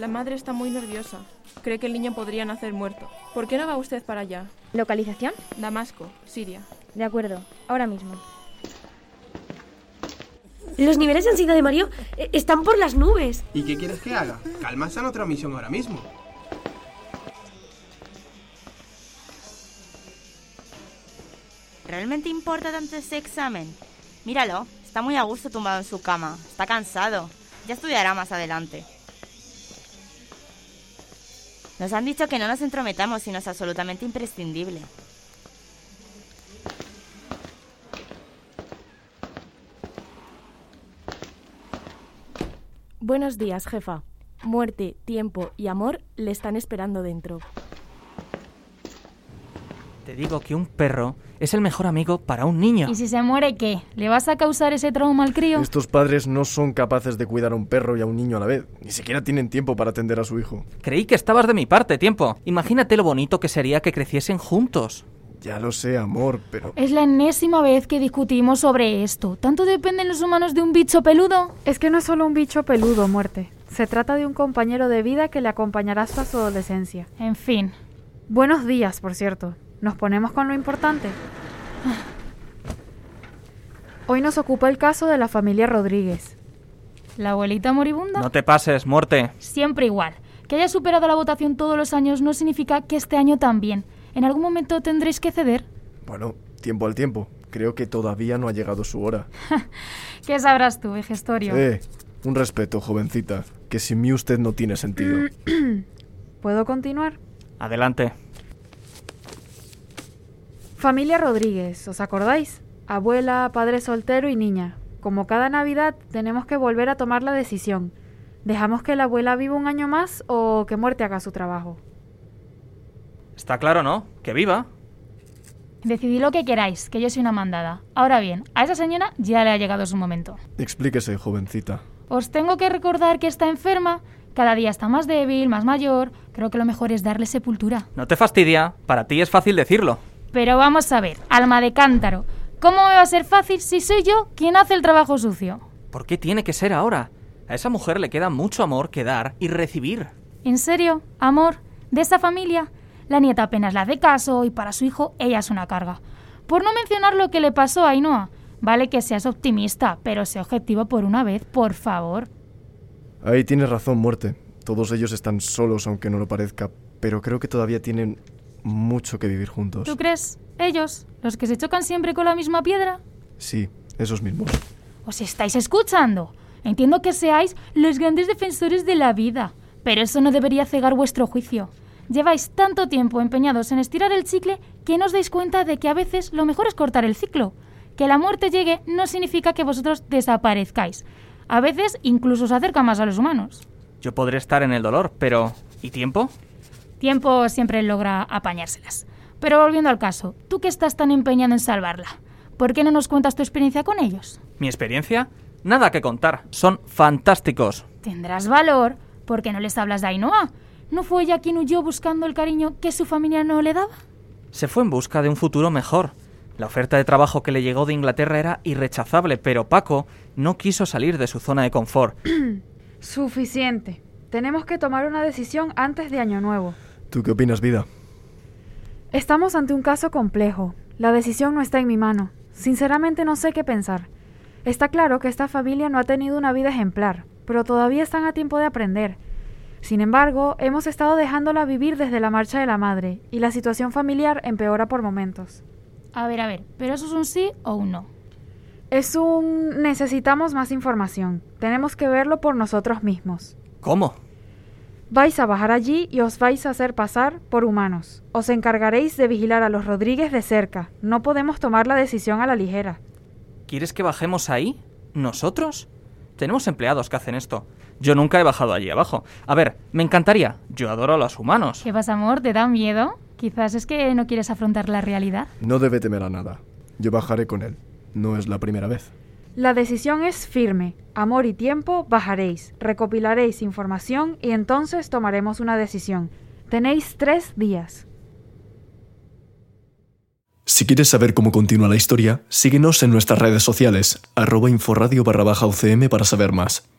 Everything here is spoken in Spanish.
La madre está muy nerviosa. Cree que el niño podría nacer muerto. ¿Por qué no va usted para allá? ¿Localización? Damasco, Siria. De acuerdo, ahora mismo. Los niveles de ansiedad de Mario eh, están por las nubes. ¿Y qué quieres que haga? Calmarse en otra misión ahora mismo. ¿Realmente importa tanto ese examen? Míralo, está muy a gusto tumbado en su cama. Está cansado. Ya estudiará más adelante. Nos han dicho que no nos entrometamos si no es absolutamente imprescindible. Buenos días, jefa. Muerte, tiempo y amor le están esperando dentro. Te digo que un perro es el mejor amigo para un niño. ¿Y si se muere qué? ¿Le vas a causar ese trauma al crío? Estos padres no son capaces de cuidar a un perro y a un niño a la vez. Ni siquiera tienen tiempo para atender a su hijo. Creí que estabas de mi parte, tiempo. Imagínate lo bonito que sería que creciesen juntos. Ya lo sé, amor, pero... Es la enésima vez que discutimos sobre esto. ¿Tanto dependen los humanos de un bicho peludo? Es que no es solo un bicho peludo, muerte. Se trata de un compañero de vida que le acompañará hasta su adolescencia. En fin. Buenos días, por cierto. ¿Nos ponemos con lo importante? Hoy nos ocupa el caso de la familia Rodríguez. ¿La abuelita moribunda? No te pases, muerte. Siempre igual. Que haya superado la votación todos los años no significa que este año también. ¿En algún momento tendréis que ceder? Bueno, tiempo al tiempo. Creo que todavía no ha llegado su hora. ¿Qué sabrás tú, vejestorio? Eh, un respeto, jovencita, que sin mí usted no tiene sentido. ¿Puedo continuar? Adelante. Familia Rodríguez, ¿os acordáis? Abuela, padre soltero y niña. Como cada Navidad tenemos que volver a tomar la decisión. ¿Dejamos que la abuela viva un año más o que muerte haga su trabajo? Está claro, ¿no? Que viva. Decidid lo que queráis, que yo soy una mandada. Ahora bien, a esa señora ya le ha llegado su momento. Explíquese, jovencita. Os tengo que recordar que está enferma. Cada día está más débil, más mayor. Creo que lo mejor es darle sepultura. No te fastidia. Para ti es fácil decirlo. Pero vamos a ver, alma de cántaro. ¿Cómo me va a ser fácil si soy yo quien hace el trabajo sucio? ¿Por qué tiene que ser ahora? A esa mujer le queda mucho amor que dar y recibir. ¿En serio? ¿Amor? ¿De esa familia? La nieta apenas la hace caso y para su hijo ella es una carga. Por no mencionar lo que le pasó a Ainhoa. Vale que seas optimista, pero sé objetivo por una vez, por favor. Ahí tienes razón, muerte. Todos ellos están solos, aunque no lo parezca, pero creo que todavía tienen mucho que vivir juntos. ¿Tú crees? ¿Ellos? ¿Los que se chocan siempre con la misma piedra? Sí, esos mismos. ¿Os estáis escuchando? Entiendo que seáis los grandes defensores de la vida, pero eso no debería cegar vuestro juicio. Lleváis tanto tiempo empeñados en estirar el chicle que no os dais cuenta de que a veces lo mejor es cortar el ciclo. Que la muerte llegue no significa que vosotros desaparezcáis. A veces incluso os acerca más a los humanos. Yo podré estar en el dolor, pero ¿y tiempo? Tiempo siempre logra apañárselas. Pero volviendo al caso, tú que estás tan empeñado en salvarla, ¿por qué no nos cuentas tu experiencia con ellos? ¿Mi experiencia? Nada que contar. Son fantásticos. Tendrás valor. ¿Por qué no les hablas de Ainhoa? ¿No fue ella quien huyó buscando el cariño que su familia no le daba? Se fue en busca de un futuro mejor. La oferta de trabajo que le llegó de Inglaterra era irrechazable, pero Paco no quiso salir de su zona de confort. Suficiente. Tenemos que tomar una decisión antes de Año Nuevo. ¿Tú qué opinas, vida? Estamos ante un caso complejo. La decisión no está en mi mano. Sinceramente no sé qué pensar. Está claro que esta familia no ha tenido una vida ejemplar, pero todavía están a tiempo de aprender. Sin embargo, hemos estado dejándola vivir desde la marcha de la madre, y la situación familiar empeora por momentos. A ver, a ver, ¿pero eso es un sí o un no? Es un... necesitamos más información. Tenemos que verlo por nosotros mismos. ¿Cómo? Vais a bajar allí y os vais a hacer pasar por humanos. Os encargaréis de vigilar a los Rodríguez de cerca. No podemos tomar la decisión a la ligera. ¿Quieres que bajemos ahí? ¿Nosotros? Tenemos empleados que hacen esto. Yo nunca he bajado allí abajo. A ver, me encantaría. Yo adoro a los humanos. ¿Qué pasa, amor? ¿Te da miedo? Quizás es que no quieres afrontar la realidad. No debe temer a nada. Yo bajaré con él. No es la primera vez. La decisión es firme. Amor y tiempo bajaréis, recopilaréis información y entonces tomaremos una decisión. Tenéis tres días. Si quieres saber cómo continúa la historia, síguenos en nuestras redes sociales, arroba inforadio barra baja UCM para saber más.